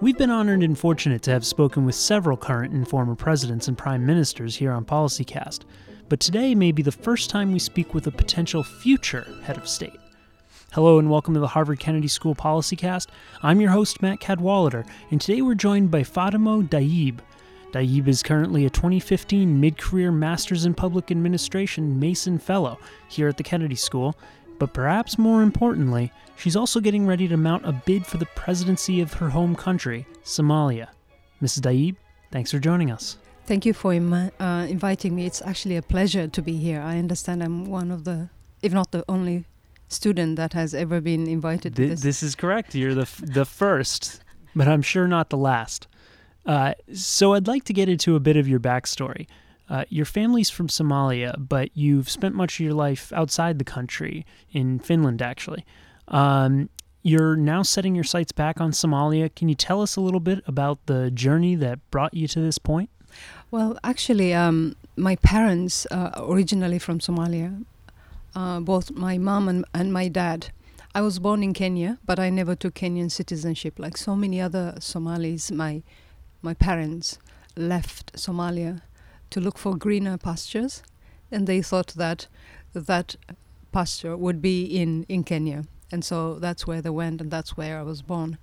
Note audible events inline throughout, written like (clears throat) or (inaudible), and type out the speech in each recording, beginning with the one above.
We've been honored and fortunate to have spoken with several current and former presidents and prime ministers here on PolicyCast, but today may be the first time we speak with a potential future head of state. Hello and welcome to the Harvard Kennedy School PolicyCast. I'm your host, Matt Cadwallader, and today we're joined by Fadumo Dayib. Dayib is currently a 2015 mid career Masters in Public Administration Mason Fellow here at the Kennedy School but perhaps more importantly, she's also getting ready to mount a bid for the presidency of her home country, Somalia. Mrs. Dayib, thanks for joining us. Thank you for Im- uh, inviting me. It's actually a pleasure to be here. I understand I'm one of the, if not the only student that has ever been invited Th- to this. This is correct. You're the, f- the first, but I'm sure not the last. Uh, so I'd like to get into a bit of your backstory. Uh, your family's from Somalia, but you've spent much of your life outside the country, in Finland, actually. Um, you're now setting your sights back on Somalia. Can you tell us a little bit about the journey that brought you to this point? Well, actually, um, my parents uh, originally from Somalia, uh, both my mom and, and my dad. I was born in Kenya, but I never took Kenyan citizenship. Like so many other Somalis, my my parents left Somalia to look for greener pastures, and they thought that that pasture would be in, in Kenya. And so that's where they went, and that's where I was born.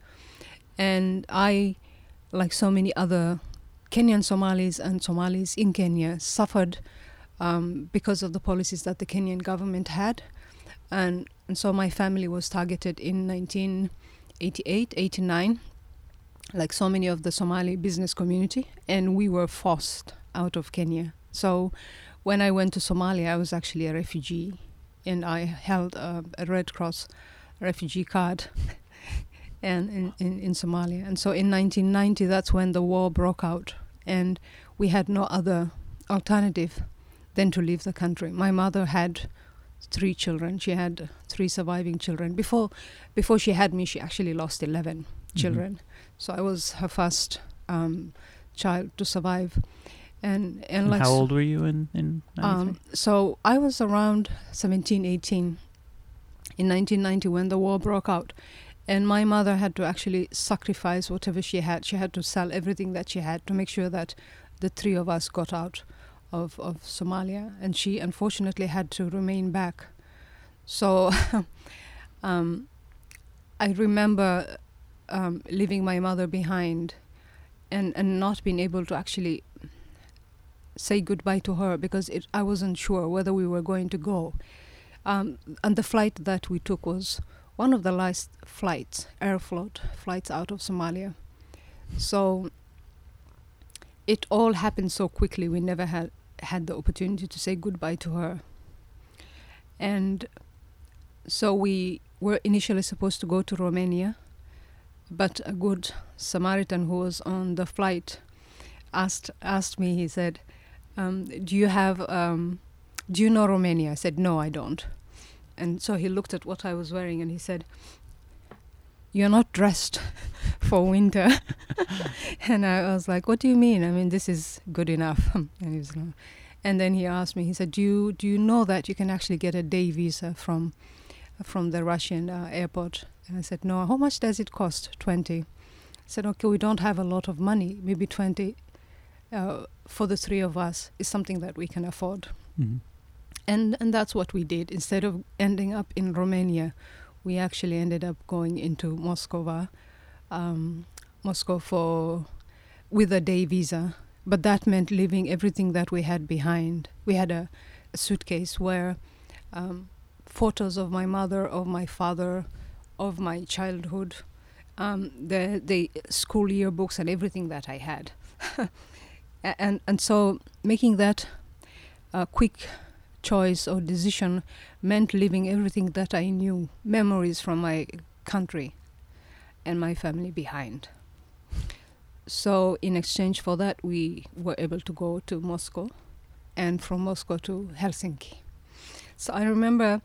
And I, like so many other Kenyan Somalis and Somalis in Kenya, suffered um, because of the policies that the Kenyan government had. And, and so my family was targeted in 1988, 89, like so many of the Somali business community, and we were forced out of Kenya. So when I went to Somalia, I was actually a refugee and I held a, a Red Cross refugee card (laughs) and in, in, in Somalia. And so in 1990, that's when the war broke out and we had no other alternative than to leave the country. My mother had three children. She had three surviving children. Before before she had me, she actually lost 11 Mm-hmm. children. So I was her first um, child to survive and and, And like how old were you in, in 93? um, so I was around 17, 18 in 1990 when the war broke out. And my mother had to actually sacrifice whatever she had. She had to sell everything that she had to make sure that the three of us got out of, of Somalia. And she unfortunately had to remain back. So (laughs) um, I remember um, leaving my mother behind and, and not being able to actually say goodbye to her because it, I wasn't sure whether we were going to go. Um, and the flight that we took was one of the last flights, Aeroflot flights out of Somalia. So it all happened so quickly. We never had had the opportunity to say goodbye to her. And so we were initially supposed to go to Romania, but a good Samaritan who was on the flight asked asked me. He said, um, "Do you have um, Do you know Romania?" I said, "No, I don't." And so he looked at what I was wearing and he said, "You're not dressed (laughs) for winter." (laughs) and I was like, "What do you mean? I mean, this is good enough." (laughs) and he was like, and then he asked me. He said, "Do you do you know that you can actually get a day visa from from the Russian uh, airport?" And I said, "No. How much does it cost? 20." I said, "Okay, we don't have a lot of money. Maybe 20 uh, for the three of us is something that we can afford." Mhm. and and that's what we did instead of ending up in Romania we actually ended up going into Moscow um, Moscow for with a day visa but that meant leaving everything that we had behind we had a, a suitcase where um, photos of my mother of my father of my childhood um, the the school yearbooks and everything that I had (laughs) and and so making that a quick choice or decision meant leaving everything that I knew, memories from my country and my family behind. So, in exchange for that, we were able to go to Moscow and from Moscow to Helsinki. So, I remember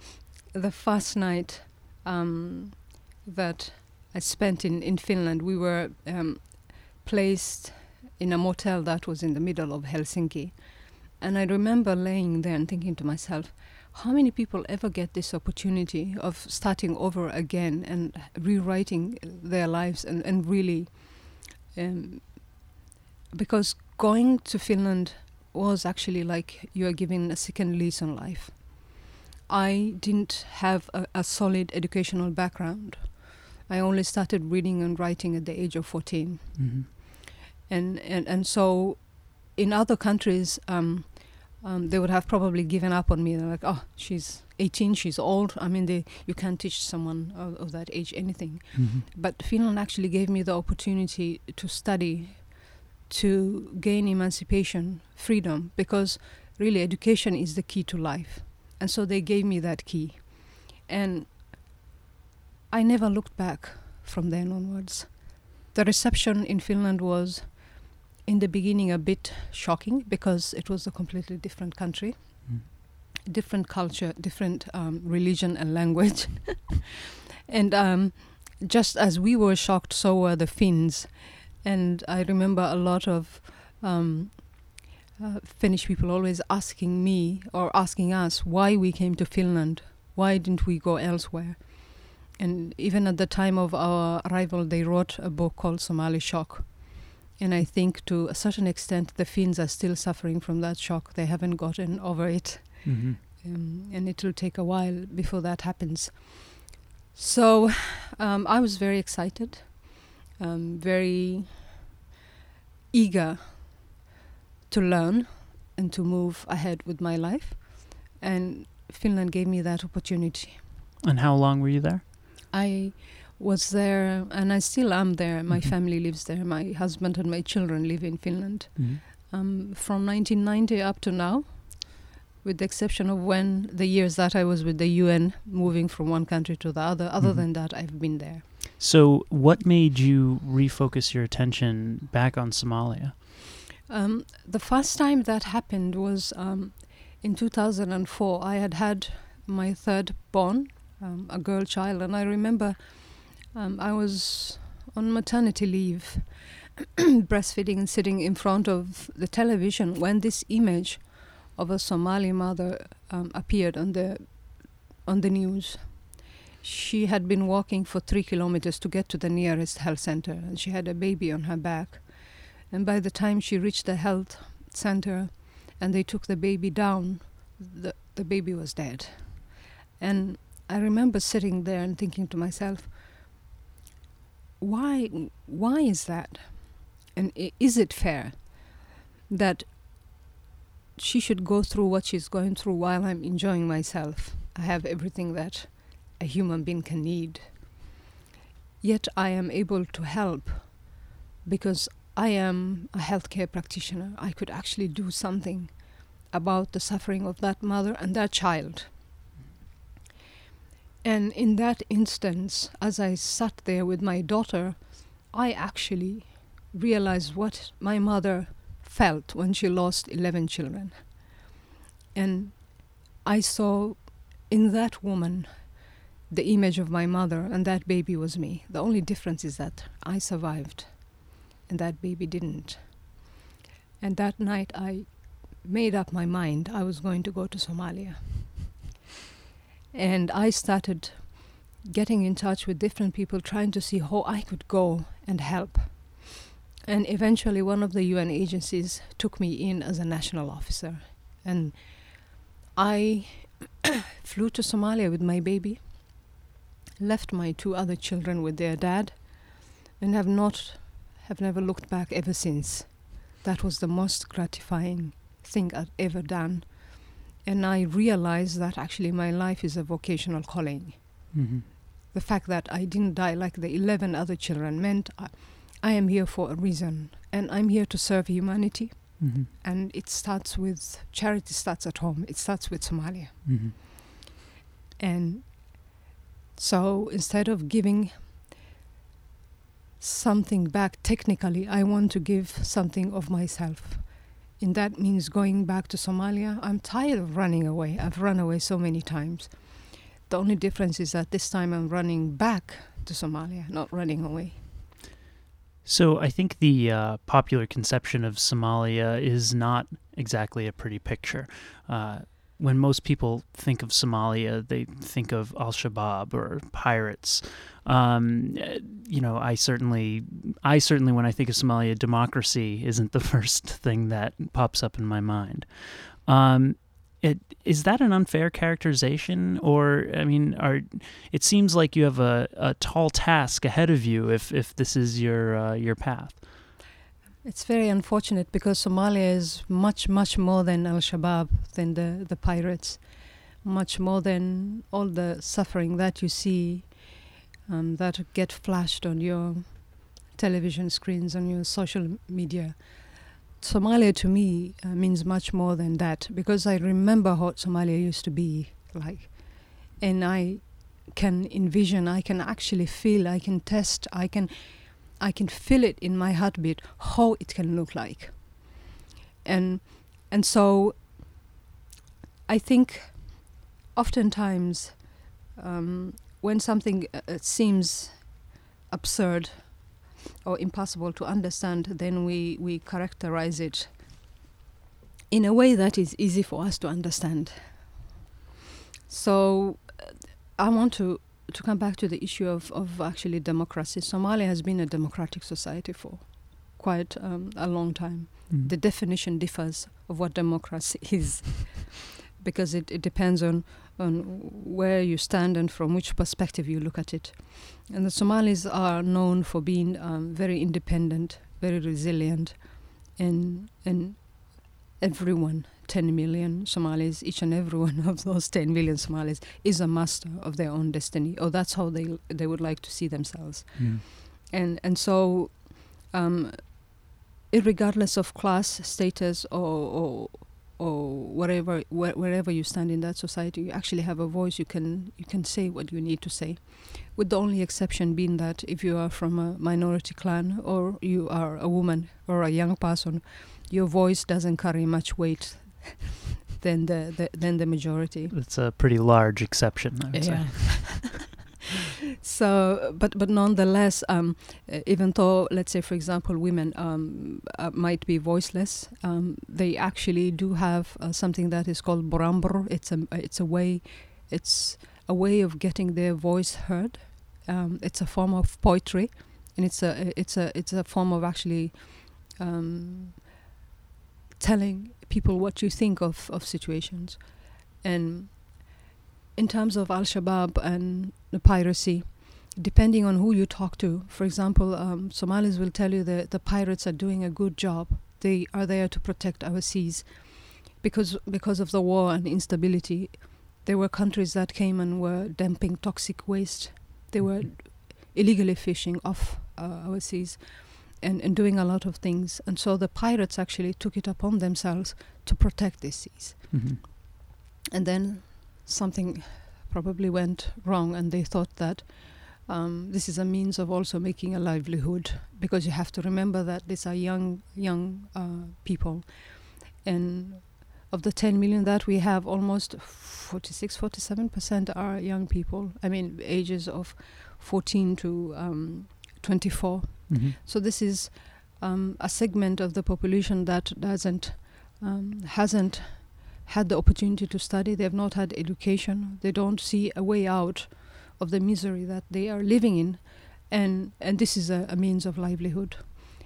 the first night um, that I spent in, in Finland. We were um, placed in a motel that was in the middle of Helsinki. And I remember laying there and thinking to myself, how many people ever get this opportunity of starting over again and rewriting their lives and, and really um, because going to Finland was actually like you are given a second lease on life. I didn't have a, a solid educational background. I only started reading and writing at the age of 14. Mm-hmm. And, and, and so in other countries, um, um, they would have probably given up on me. They're like, oh, she's 18, she's old. I mean, they, you can't teach someone of, of that age anything. Mm-hmm. But Finland actually gave me the opportunity to study, to gain emancipation, freedom, because really education is the key to life. And so they gave me that key. And I never looked back from then onwards. The reception in Finland was, in the beginning, a bit shocking because it was a completely different country, Mm. different culture, different um, religion and language. (laughs) and um, just as we were shocked, so were the Finns. And I remember a lot of um, uh, Finnish people always asking me or asking us why we came to Finland, why didn't we go elsewhere? And even at the time of our arrival, they wrote a book called Somali Shock. And I think to a certain extent, the Finns are still suffering from that shock. They haven't gotten over it. Mm-hmm. Um, and it will take a while before that happens. So um, I was very excited, um, very eager to learn and to move ahead with my life. And Finland gave me that opportunity. And how long were you there? I was there and I still am there. My Mhm. family lives there. My husband and my children live in Finland. Mm-hmm. Um, from 1990 up to now, with the exception of when the years that I was with the UN, moving from one country to the other. Other Mhm. than that, I've been there. So, what made you refocus your attention back on Somalia? Um, the first time that happened was um, in 2004. I had had my third born, um, a girl child, and I remember um, I was on maternity leave, (clears throat) breastfeeding and sitting in front of the television when this image of a Somali mother um, appeared on the on the news. She had been walking for three kilometers to get to the nearest health center, and she had a baby on her back. And by the time she reached the health center and they took the baby down, the, the baby was dead. And I remember sitting there and thinking to myself, why, why is that? And is it fair that she should go through what she's going through while I'm enjoying myself? I have everything that a human being can need. Yet I am able to help because I am a healthcare practitioner. I could actually do something about the suffering of that mother and that child. And in that instance, as I sat there with my daughter, I actually realized what my mother felt when she lost 11 children. And I saw in that woman the image of my mother, and that baby was me. The only difference is that I survived and that baby didn't. And that night I made up my mind I was going to go to Somalia. And I started getting in touch with different people, trying to see how I could go and help. And eventually, one of the UN agencies took me in as a national officer. And I (coughs) flew to Somalia with my baby, left my two other children with their dad, and have not have never looked back ever since. That was the most gratifying thing I've ever done. And I realized that actually my life is a vocational calling. Mm-hmm. The fact that I didn't die like the 11 other children meant I, I am here for a reason. And I'm here to serve humanity. Mm-hmm. And it starts with charity, starts at home. It starts with Somalia. Mm-hmm. And so instead of giving something back technically, I want to give something of myself. And that means going back to Somalia. I'm tired of running away. I've run away so many times. The only difference is that this time I'm running back to Somalia, not running away. So I think the uh, popular conception of Somalia is not exactly a pretty picture. Uh, when most people think of Somalia, they think of Al Shabaab or pirates. Um, you know, I certainly, I certainly, when I think of Somalia, democracy isn't the (laughs) first thing that pops up in my mind. Um, it, is that an unfair characterization, or I mean, are it seems like you have a, a tall task ahead of you if if this is your uh, your path. It's very unfortunate because Somalia is much much more than Al Shabaab, than the the pirates, much more than all the suffering that you see, um, that get flashed on your television screens on your social media. Somalia to me uh, means much more than that because I remember what Somalia used to be like. And I can envision, I can actually feel, I can test, I can I can feel it in my heartbeat how it can look like. And and so I think oftentimes um, when something uh, seems absurd or impossible to understand, then we, we characterize it in a way that is easy for us to understand. So uh, I want to, to come back to the issue of, of actually democracy. Somalia has been a democratic society for quite um, a long time. Mm. The definition differs of what democracy (laughs) is because it, it depends on, on where you stand and from which perspective you look at it. And the Somalis are known for being um, very independent, very resilient, and and everyone, 10 million Somalis, each and every one of those 10 million Somalis is a master of their own destiny, or that's how they they would like to see themselves. Mm. And and so, um, regardless of class, status, or, or or whatever wh- wherever you stand in that society you actually have a voice. You can you can say what you need to say with the only exception being that if you are from a minority clan or you are a woman or a young person your voice doesn't carry much weight (laughs) than the, the than the majority. It's a pretty large exception I would yeah. say (laughs) so, but but nonetheless, um, even though, let's say, for example, women um, uh, might be voiceless, um, they actually do have uh, something that is called buraambur. It's a it's a way, it's a way of getting their voice heard. Um, it's a form of poetry, and it's a it's a it's a form of actually um, telling people what you think of of situations, and in terms of Al Shabaab and the piracy, depending on who you talk to, for example, um, Somalis will tell you that the pirates are doing a good job. They are there to protect our seas, because because of the war and instability. There were countries that came and were dumping toxic waste. They were illegally fishing off uh, our seas and, and doing a lot of things. And so the pirates actually took it upon themselves to protect these seas. Mm-hmm. And then something probably went wrong, and they thought that um, this is a means of also making a livelihood because you have to remember that these are young young uh, people, and of the 10 million that we have, almost 46, 47 percent are young people. I mean, ages of 14 to um, 24. Mm-hmm. So this is um, a segment of the population that doesn't um, hasn't had the opportunity to study. They have not had education. They don't see a way out of the misery that they are living in, and and this is a, a means of livelihood.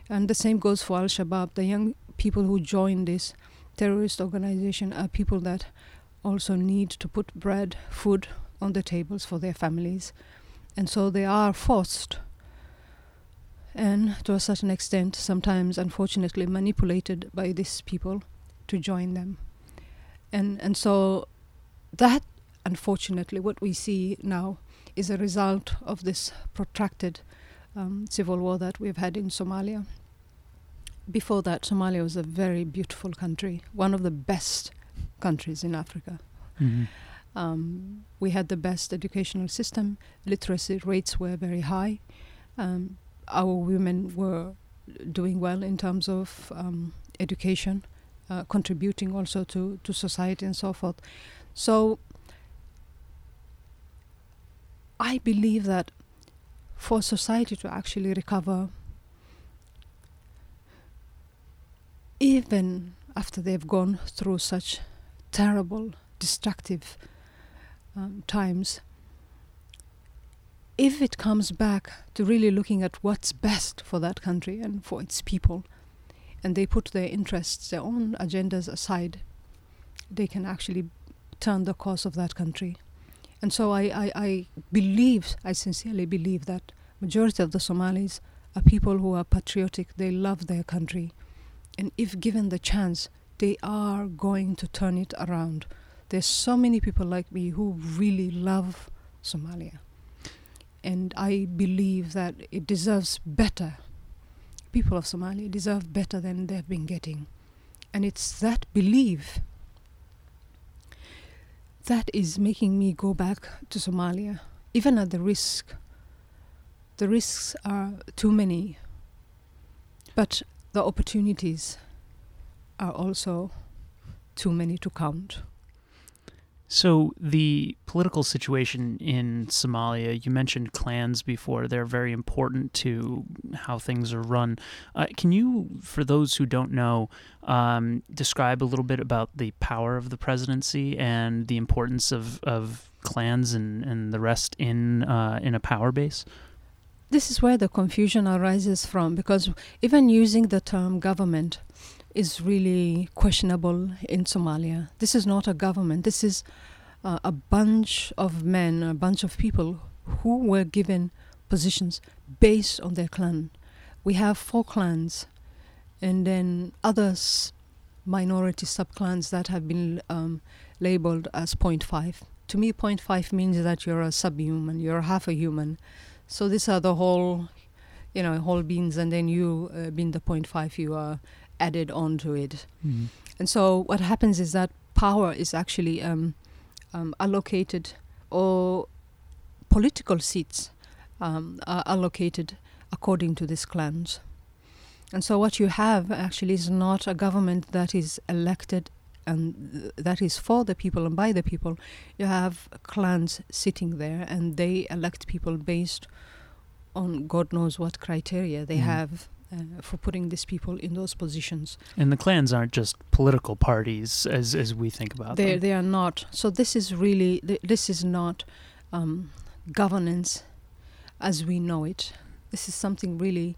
And the same goes for Al Shabaab. The young people who join this terrorist organization are people that also need to put bread, food on the tables for their families, and so they are forced and to a certain extent, sometimes unfortunately manipulated by these people to join them. And, and so that, unfortunately, what we see now is a result of this protracted um, civil war that we've had in Somalia. Before that, Somalia was a very beautiful country, one of the best countries in Africa. Mm-hmm. Um, we had the best educational system, literacy rates were very high. Um, our women were doing well in terms of um, education, uh, contributing also to, to society and so forth. So I believe that for society to actually recover, even after they've gone through such terrible, destructive um, times, if it comes back to really looking at what's best for that country and for its people, and they put their interests, their own agendas aside, they can actually turn the course of that country. And so I, I, I believe, I sincerely believe that majority of the Somalis are people who are patriotic, they love their country. And if given the chance, they are going to turn it around. There's so many people like me who really love Somalia. And I believe that it deserves better. People of Somalia deserve better than they've been getting. And it's that belief that is making me go back to Somalia, even at the risk. The risks are too many, but the opportunities are also too many to count. So, the political situation in Somalia, you mentioned clans before. They're very important to how things are run. Uh, can you, for those who don't know, um, describe a little bit about the power of the presidency and the importance of, of clans and, and the rest in, uh, in a power base? This is where the confusion arises from because even using the term government, is really questionable in Somalia. This is not a government. This is uh, a bunch of men, a bunch of people who were given positions based on their clan. We have four clans, and then others, minority subclans that have been um, labeled as 0.5. To me, 0.5 means that you're a subhuman, you're half a human. So these are the whole, you know, whole beings, and then you uh, being the 0.5, you are added onto it. Mm. And so what happens is that power is actually um, um, allocated, or political seats um, are allocated according to these clans. And so what you have actually is not a government that is elected and that is for the people and by the people. You have clans sitting there and they elect people based on God knows what criteria they mm. have uh, for putting these people in those positions. And the clans aren't just political parties as as we think about they, them. They are not. So this is really th- this is not um, governance as we know it. This is something really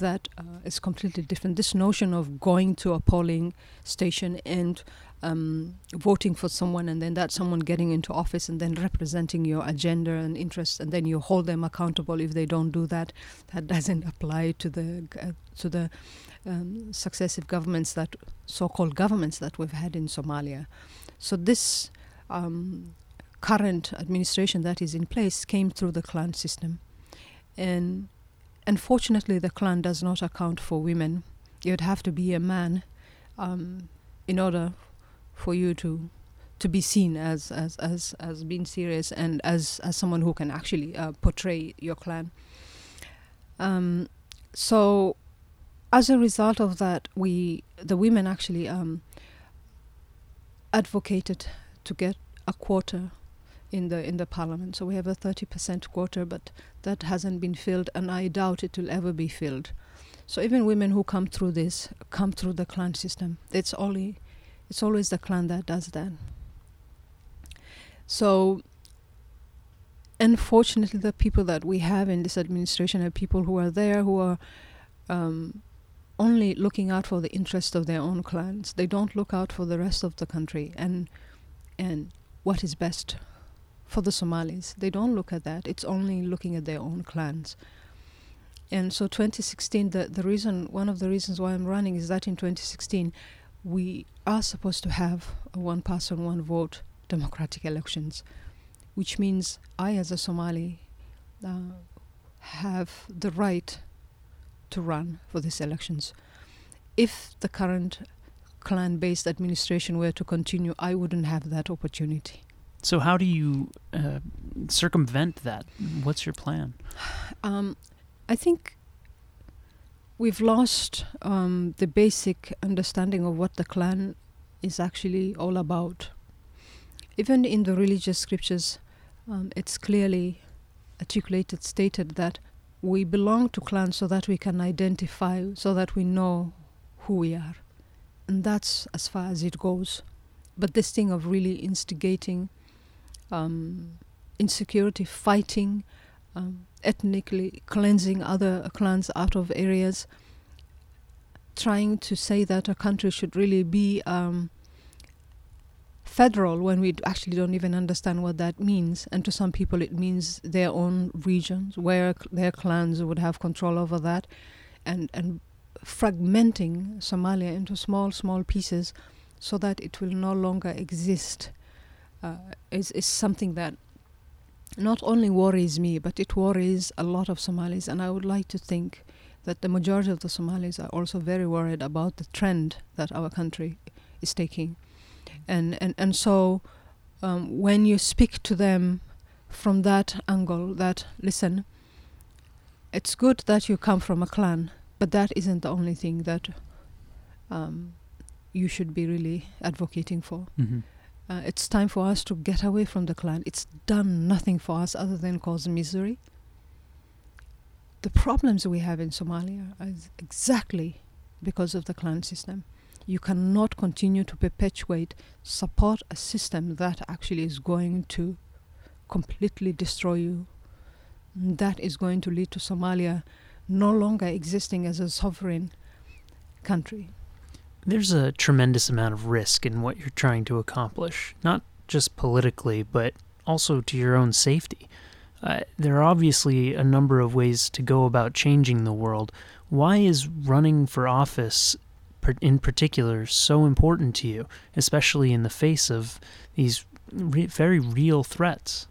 that uh, is completely different. This notion of going to a polling station and um, voting for someone and then that someone getting into office and then representing your agenda and interests and then you hold them accountable if they don't do that that doesn't apply to the uh, to the um, successive governments that so-called governments that we've had in Somalia so this um, current administration that is in place came through the clan system and unfortunately the clan does not account for women you'd have to be a man um, in order for you to to be seen as as as as being serious and as as someone who can actually uh, portray your clan. Um, so, as a result of that, we the women actually um, advocated to get a quota in the in the parliament. So we have a thirty percent quota, but that hasn't been filled, and I doubt it will ever be filled. So even women who come through this come through the clan system. It's only it's always the clan that does that. So, unfortunately, the people that we have in this administration are people who are there who are um, only looking out for the interest of their own clans. They don't look out for the rest of the country and and what is best for the Somalis. They don't look at that. It's only looking at their own clans. And so 2016, the, the reason, one of the reasons why I'm running is that in 2016, we are supposed to have a one person, one vote democratic elections, which means I, as a Somali, uh, have the right to run for these elections. If the current clan based administration were to continue, I wouldn't have that opportunity. So, how do you uh, circumvent that? What's your plan? Um, I think we've lost um, the basic understanding of what the clan is actually all about. Even in the religious scriptures, um, it's clearly articulated, stated that we belong to clans so that we can identify, so that we know who we are. And that's as far as it goes. but this thing of really instigating um, insecurity, fighting, um, ethnically cleansing other clans out of areas, trying to say that a country should really be um, federal when we actually don't even understand what that means. And to some people, it means their own regions where c- their clans would have control over that, and and fragmenting Somalia into small, small pieces so that it will no longer exist uh, is, is something that not only worries me, but it worries a lot of Somalis. And I would like to think that the majority of the Somalis are also very worried about the trend that our country is taking. And, and, and so um, when you speak to them from that angle, that listen, it's good that you come from a clan, but that isn't the only thing that um, you should be really advocating for. Mm-hmm. Uh, it's time for us to get away from the clan. It's done nothing for us other than cause misery. The problems we have in Somalia are exactly because of the clan system. You cannot continue to perpetuate, support a system that actually is going to completely destroy you. That is going to lead to Somalia no longer existing as a sovereign country. There's a tremendous amount of risk in what you're trying to accomplish, not just politically, but also to your own safety. Uh, there are obviously a number of ways to go about changing the world. Why is running for office in particular so important to you, especially in the face of these re- very real threats?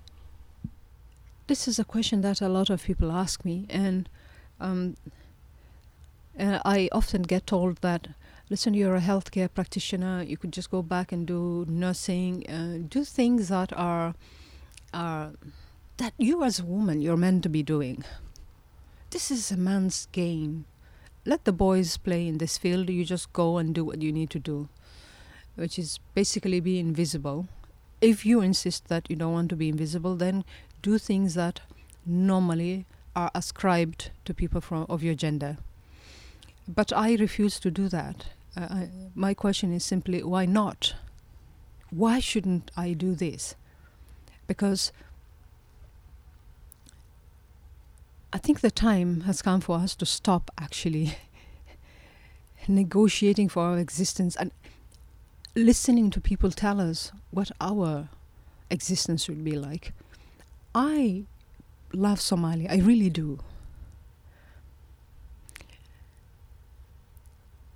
This is a question that a lot of people ask me, and um, uh, I often get told that, listen, you're a healthcare practitioner, you could just go back and do nursing, uh, do things that are, are that you as a woman you're meant to be doing. This is a man's game. Let the boys play in this field. You just go and do what you need to do, which is basically be invisible. If you insist that you don't want to be invisible, then do things that normally are ascribed to people from of your gender. But I refuse to do that. I, my question is simply why not? Why shouldn't I do this? Because I think the time has come for us to stop actually (laughs) negotiating for our existence and listening to people tell us what our existence should be like. I love Somalia, I really do.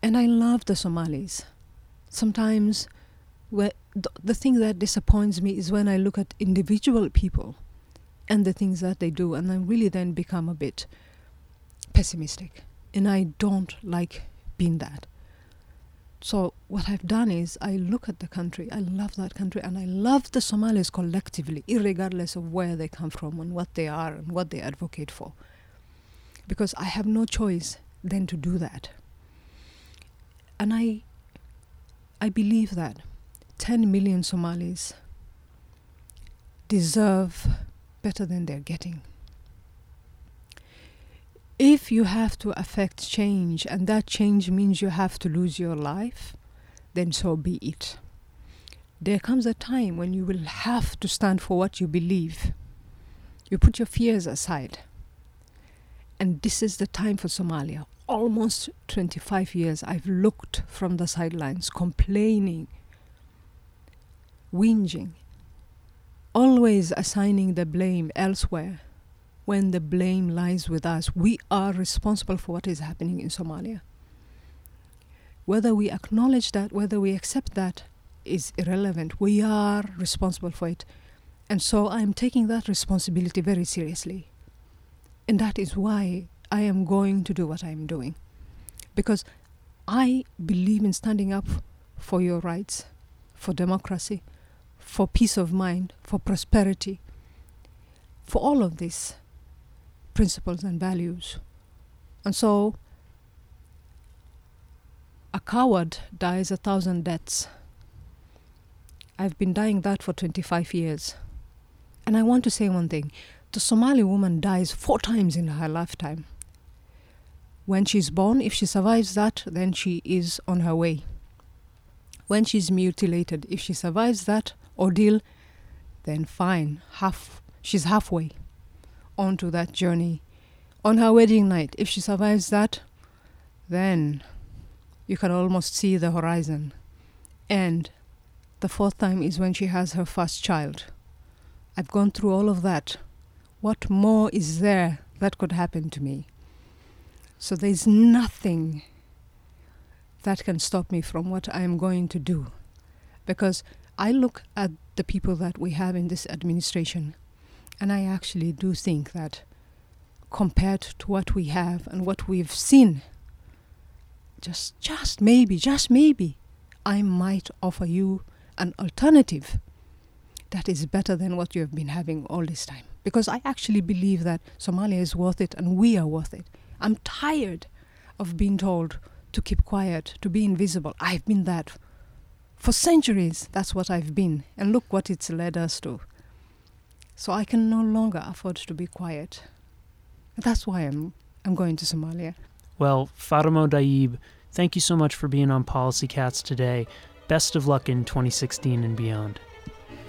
And I love the Somalis. Sometimes where the, the thing that disappoints me is when I look at individual people and the things that they do, and I really then become a bit pessimistic. And I don't like being that. So, what I've done is I look at the country, I love that country, and I love the Somalis collectively, regardless of where they come from and what they are and what they advocate for. Because I have no choice then to do that. And I, I believe that 10 million Somalis deserve better than they're getting. If you have to affect change and that change means you have to lose your life, then so be it. There comes a time when you will have to stand for what you believe. You put your fears aside. And this is the time for Somalia. Almost 25 years I've looked from the sidelines, complaining, whinging, always assigning the blame elsewhere when the blame lies with us. We are responsible for what is happening in Somalia. Whether we acknowledge that, whether we accept that, is irrelevant. We are responsible for it. And so I'm taking that responsibility very seriously. And that is why I am going to do what I'm doing. Because I believe in standing up for your rights, for democracy, for peace of mind, for prosperity, for all of these principles and values. And so, a coward dies a thousand deaths. I've been dying that for 25 years. And I want to say one thing the Somali woman dies four times in her lifetime. When she's born, if she survives that, then she is on her way. when she's mutilated, if she survives that ordeal, then fine, half she's halfway onto that journey. On her wedding night, if she survives that, then you can almost see the horizon. And the fourth time is when she has her first child. I've gone through all of that. What more is there that could happen to me? So there's nothing that can stop me from what I am going to do. Because I look at the people that we have in this administration, and I actually do think that compared to what we have and what we've seen, just just maybe, just maybe, I might offer you an alternative that is better than what you have been having all this time. Because I actually believe that Somalia is worth it and we are worth it. I'm tired of being told to keep quiet, to be invisible. I've been that for centuries. That's what I've been. And look what it's led us to. So I can no longer afford to be quiet. That's why I'm, I'm going to Somalia. Well, Fadumo Dayib, thank you so much for being on PolicyCast today. Best of luck in 2016 and beyond.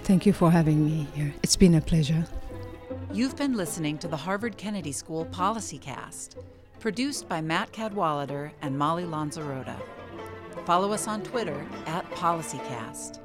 Thank you for having me here. It's been a pleasure. You've been listening to the Harvard Kennedy School Policy Cast, produced by Matt Cadwallader and Molly Lanzarota. Follow us on Twitter at PolicyCast.